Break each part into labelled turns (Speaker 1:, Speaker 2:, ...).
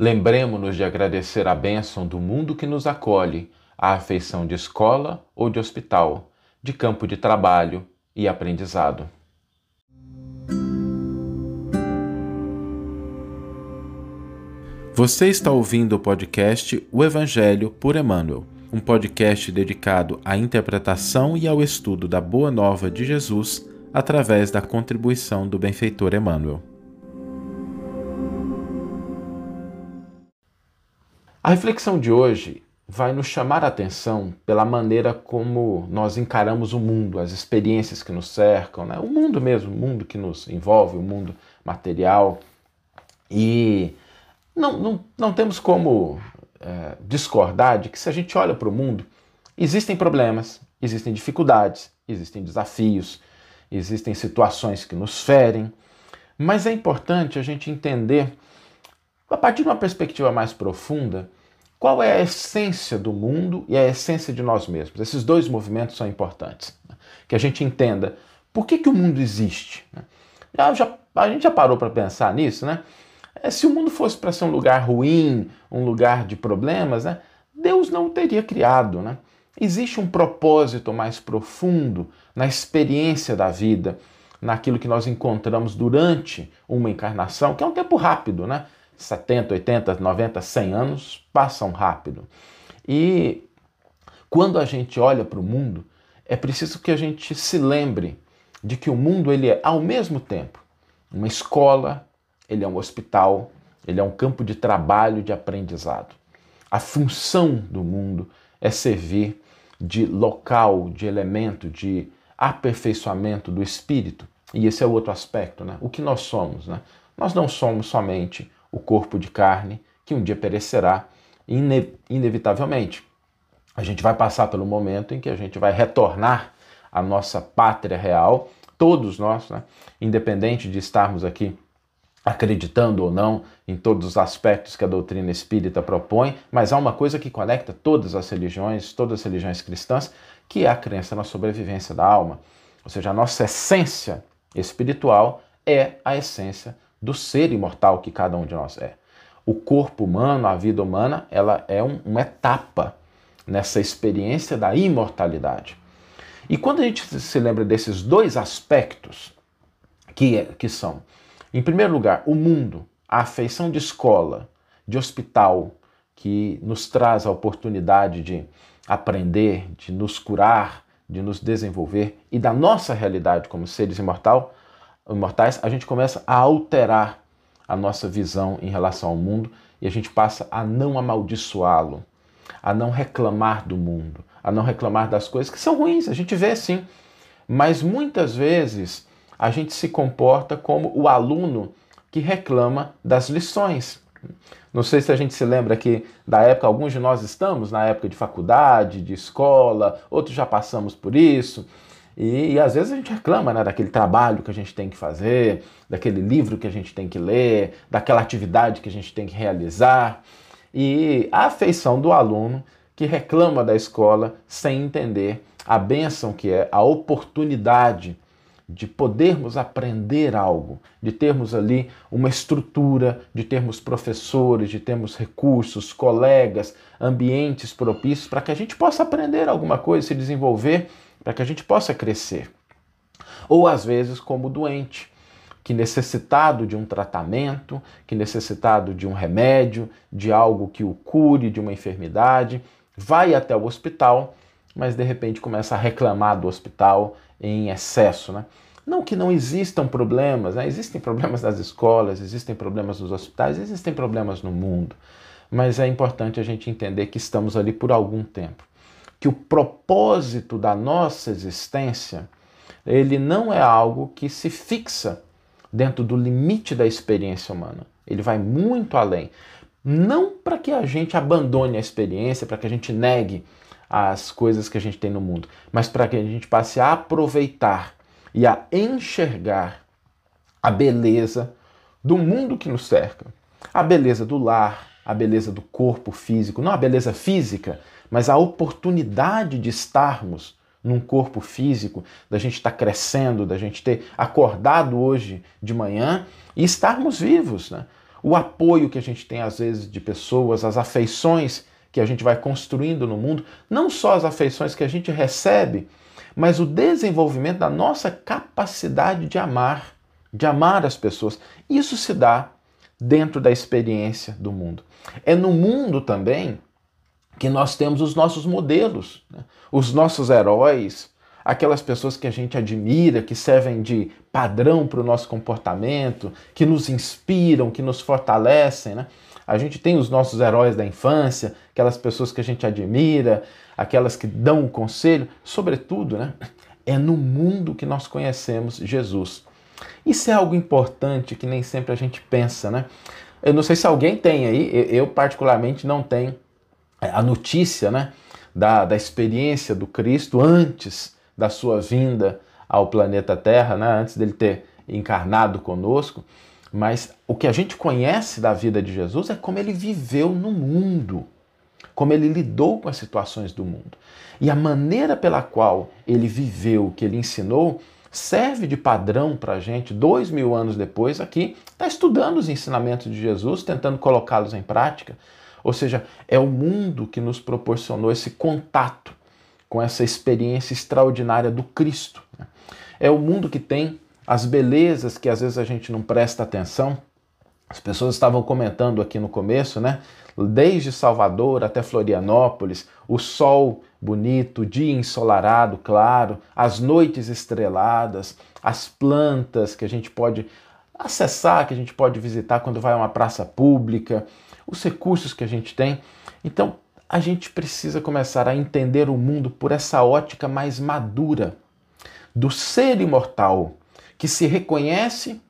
Speaker 1: Lembremos-nos de agradecer a bênção do mundo que nos acolhe, a afeição de escola ou de hospital, de campo de trabalho e aprendizado. Você está ouvindo o podcast O Evangelho por Emmanuel, um podcast dedicado à interpretação e ao estudo da Boa Nova de Jesus através da contribuição do benfeitor Emmanuel. A reflexão de hoje vai nos chamar a atenção pela maneira como nós encaramos o mundo, as experiências que nos cercam, né? o mundo mesmo, o mundo que nos envolve, o mundo material. E não, não, não temos como é, discordar de que se a gente olha para o mundo, existem problemas, existem dificuldades, existem desafios, existem situações que nos ferem, mas é importante a gente entender a partir de uma perspectiva mais profunda, qual é a essência do mundo e a essência de nós mesmos? Esses dois movimentos são importantes. Né? Que a gente entenda por que, que o mundo existe. Né? Já, já, a gente já parou para pensar nisso, né? É, se o mundo fosse para ser um lugar ruim, um lugar de problemas, né? Deus não teria criado. Né? Existe um propósito mais profundo na experiência da vida, naquilo que nós encontramos durante uma encarnação, que é um tempo rápido, né? 70, 80, 90, 100 anos passam rápido. E quando a gente olha para o mundo, é preciso que a gente se lembre de que o mundo ele é ao mesmo tempo uma escola, ele é um hospital, ele é um campo de trabalho, de aprendizado. A função do mundo é servir de local, de elemento, de aperfeiçoamento do espírito. E esse é o outro aspecto, né? O que nós somos, né? Nós não somos somente o corpo de carne que um dia perecerá ine inevitavelmente. A gente vai passar pelo momento em que a gente vai retornar à nossa pátria real, todos nós, né? independente de estarmos aqui acreditando ou não em todos os aspectos que a doutrina espírita propõe, mas há uma coisa que conecta todas as religiões, todas as religiões cristãs, que é a crença na sobrevivência da alma. Ou seja, a nossa essência espiritual é a essência do ser imortal que cada um de nós é. O corpo humano, a vida humana, ela é um, uma etapa nessa experiência da imortalidade. E quando a gente se lembra desses dois aspectos, que, é, que são, em primeiro lugar, o mundo, a afeição de escola, de hospital, que nos traz a oportunidade de aprender, de nos curar, de nos desenvolver e da nossa realidade como seres imortal, imortais, a gente começa a alterar a nossa visão em relação ao mundo e a gente passa a não amaldiçoá-lo, a não reclamar do mundo, a não reclamar das coisas que são ruins, a gente vê sim. Mas muitas vezes a gente se comporta como o aluno que reclama das lições. Não sei se a gente se lembra que da época, alguns de nós estamos na época de faculdade, de escola, outros já passamos por isso. E, e, às vezes a gente reclama né, daquele trabalho que a gente tem que fazer, daquele livro que a gente tem que ler, daquela atividade que a gente tem que realizar. E a afeição do aluno que reclama da escola sem entender a bênção que é a oportunidade de podermos aprender algo, de termos ali uma estrutura, de termos professores, de termos recursos, colegas, ambientes propícios para que a gente possa aprender alguma coisa, se desenvolver para que a gente possa crescer. Ou às vezes, como doente, que necessitado de um tratamento, que necessitado de um remédio, de algo que o cure de uma enfermidade, vai até o hospital, mas de repente começa a reclamar do hospital em excesso, né? Não que não existam problemas, né? existem problemas nas escolas, existem problemas nos hospitais, existem problemas no mundo, mas é importante a gente entender que estamos ali por algum tempo que o propósito da nossa existência, ele não é algo que se fixa dentro do limite da experiência humana. Ele vai muito além. Não para que a gente abandone a experiência, para que a gente negue as coisas que a gente tem no mundo, mas para que a gente passe a aproveitar e a enxergar a beleza do mundo que nos cerca. A beleza do lar, a beleza do corpo físico, não a beleza física, mas a oportunidade de estarmos num corpo físico, da gente estar crescendo, da gente ter acordado hoje de manhã e estarmos vivos. Né? o apoio que a gente tem às vezes de pessoas, as afeições que a gente vai construindo no mundo, não só as afeições que a gente recebe, mas o desenvolvimento da nossa capacidade de amar, de amar as pessoas. Isso se dá dentro da experiência do mundo. É no mundo também que nós temos os nossos modelos, né? os nossos heróis, aquelas pessoas que a gente admira, que servem de padrão para o nosso comportamento, que nos inspiram, que nos fortalecem. Né? A gente tem os nossos heróis da infância, aquelas pessoas que a gente admira, aquelas que dão o conselho, sobretudo, né? é no mundo que nós conhecemos Jesus. Isso é algo importante que nem sempre a gente pensa, né? Eu não sei se alguém tem aí, eu particularmente não tenho a notícia, né, da, da experiência do Cristo antes da sua vinda ao planeta Terra, né, antes dele ter encarnado conosco, mas o que a gente conhece da vida de Jesus é como ele viveu no mundo, como ele lidou com as situações do mundo. E a maneira pela qual ele viveu, que ele ensinou, serve de padrão para a gente, dois mil anos depois, aqui, está estudando os ensinamentos de Jesus, tentando colocá-los em prática. Ou seja, é o mundo que nos proporcionou esse contato com essa experiência extraordinária do Cristo. Né? É o mundo que tem as belezas que às vezes a gente não presta atenção. As pessoas estavam comentando aqui no começo, né? Desde Salvador até Florianópolis, o sol bonito, o dia ensolarado, claro, as noites estreladas, as plantas que a gente pode acessar, que a gente pode visitar quando vai a uma praça pública, os recursos que a gente tem. Então, a gente precisa começar a entender o mundo por essa ótica mais madura do ser imortal que se reconhece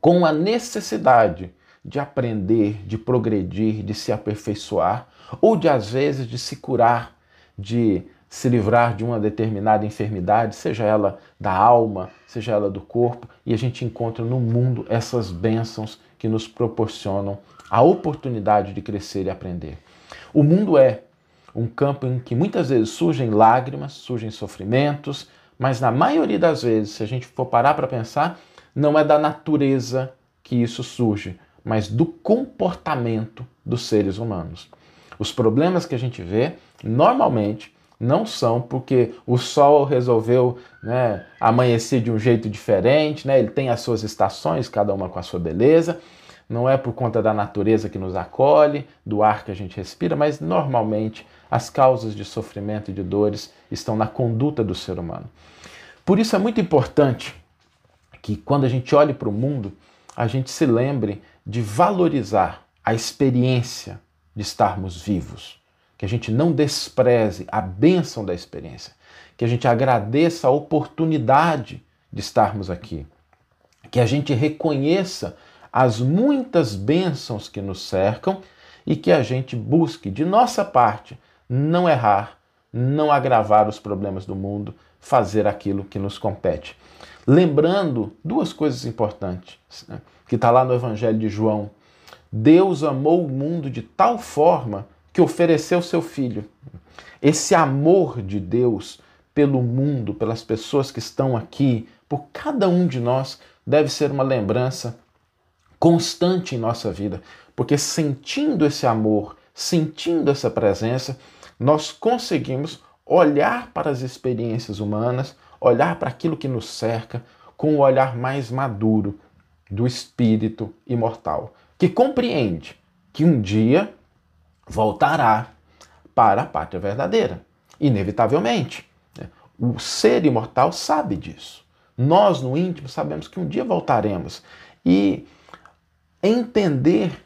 Speaker 1: com a necessidade de aprender, de progredir, de se aperfeiçoar, ou de às vezes de se curar, de se livrar de uma determinada enfermidade, seja ela da alma, seja ela do corpo, e a gente encontra no mundo essas bênçãos que nos proporcionam a oportunidade de crescer e aprender. O mundo é um campo em que muitas vezes surgem lágrimas, surgem sofrimentos, mas na maioria das vezes, se a gente for parar para pensar, não é da natureza que isso surge, mas do comportamento dos seres humanos. Os problemas que a gente vê, normalmente, não são porque o sol resolveu né, amanhecer de um jeito diferente, né, ele tem as suas estações, cada uma com a sua beleza, não é por conta da natureza que nos acolhe, do ar que a gente respira, mas normalmente as causas de sofrimento e de dores estão na conduta do ser humano. Por isso é muito importante que quando a gente olhe para o mundo, a gente se lembre de valorizar a experiência de estarmos vivos, que a gente não despreze a bênção da experiência, que a gente agradeça a oportunidade de estarmos aqui, que a gente reconheça as muitas bênçãos que nos cercam e que a gente busque, de nossa parte, não errar, não agravar os problemas do mundo, fazer aquilo que nos compete. Lembrando duas coisas importantes, né, que está lá no Evangelho de João. Deus amou o mundo de tal forma que ofereceu seu Filho. Esse amor de Deus pelo mundo, pelas pessoas que estão aqui, por cada um de nós, deve ser uma lembrança constante em nossa vida, porque sentindo esse amor, sentindo essa presença, nós conseguimos olhar para as experiências humanas, olhar para aquilo que nos cerca com o olhar mais maduro do espírito imortal, que compreende que um dia voltará para a pátria verdadeira, inevitavelmente. O ser imortal sabe disso. Nós, no íntimo, sabemos que um dia voltaremos. E entender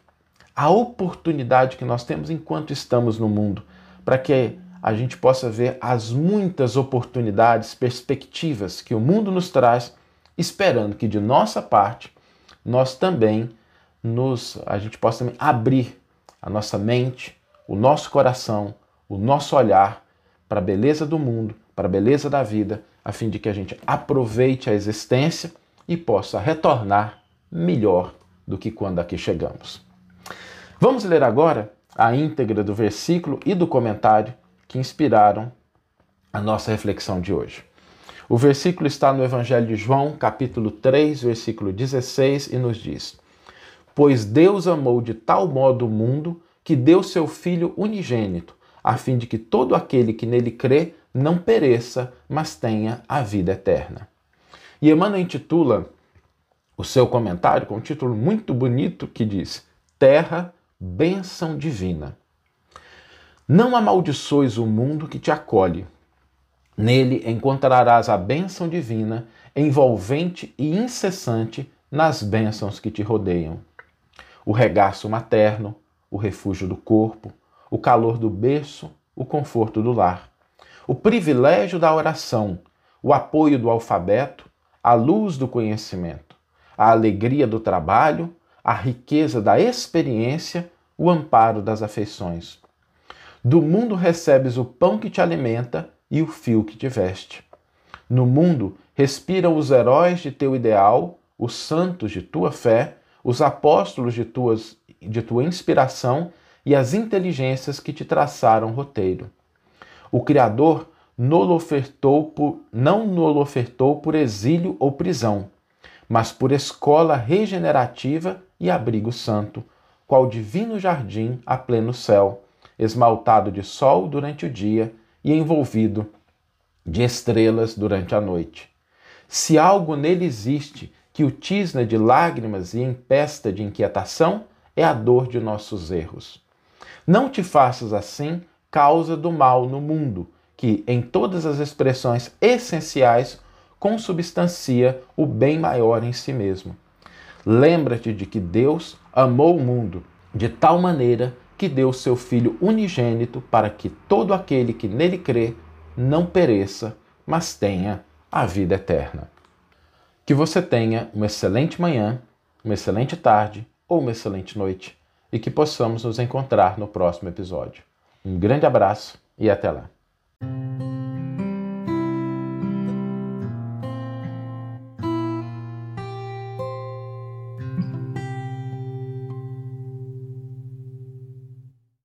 Speaker 1: a oportunidade que nós temos enquanto estamos no mundo, para que a gente possa ver as muitas oportunidades, perspectivas que o mundo nos traz, esperando que de nossa parte nós também nos a gente possa abrir a nossa mente, o nosso coração, o nosso olhar para a beleza do mundo, para a beleza da vida, a fim de que a gente aproveite a existência e possa retornar melhor do que quando aqui chegamos. Vamos ler agora a íntegra do versículo e do comentário que inspiraram a nossa reflexão de hoje. O versículo está no Evangelho de João, capítulo 3, versículo 16, e nos diz: Pois Deus amou de tal modo o mundo que deu seu Filho unigênito, a fim de que todo aquele que nele crê não pereça, mas tenha a vida eterna. E Emmanuel intitula o seu comentário com um título muito bonito que diz: Terra, bênção divina. Não amaldiçoes o mundo que te acolhe. Nele encontrarás a bênção divina, envolvente e incessante nas bênçãos que te rodeiam. O regaço materno, o refúgio do corpo, o calor do berço, o conforto do lar, o privilégio da oração, o apoio do alfabeto, a luz do conhecimento, a alegria do trabalho, a riqueza da experiência, o amparo das afeições. Do mundo recebes o pão que te alimenta e o fio que te veste. No mundo respiram os heróis de teu ideal, os santos de tua fé, os apóstolos de, tuas, de tua inspiração e as inteligências que te traçaram roteiro. O Criador não nolo ofertou por exílio ou prisão, mas por escola regenerativa e abrigo santo, qual divino jardim a pleno céu, esmaltado de sol durante o dia e envolvido de estrelas durante a noite. Se algo nele existe que o tisna de lágrimas e empesta de inquietação, é a dor de nossos erros. Não te faças assim causa do mal no mundo, que, em todas as expressões essenciais, consubstancia o bem maior em si mesmo. Lembra-te de que Deus amou o mundo de tal maneira que deu seu Filho unigênito para que todo aquele que nele crê não pereça, mas tenha a vida eterna. Que você tenha uma excelente manhã, uma excelente tarde ou uma excelente noite e que possamos nos encontrar no próximo episódio. Um grande abraço e até lá.